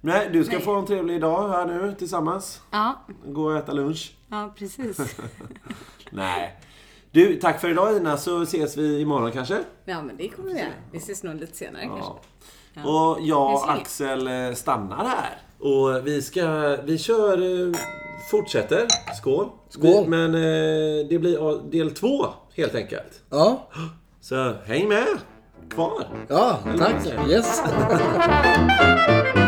Nej, du ska Nej. få en trevlig dag här nu tillsammans. Ja, Gå och äta lunch. ja precis. Nej. Du, tack för idag Ina, så ses vi imorgon kanske. Ja, men det kommer vi göra. Vi ses nog lite senare kanske. Ja. Och jag och. Axel eh, stannar här. Och vi ska, vi kör, eh, fortsätter. Skål. Skål. Vi, men eh, det blir del två helt enkelt. Ja, Så häng med kvar. ja, tack. Yes.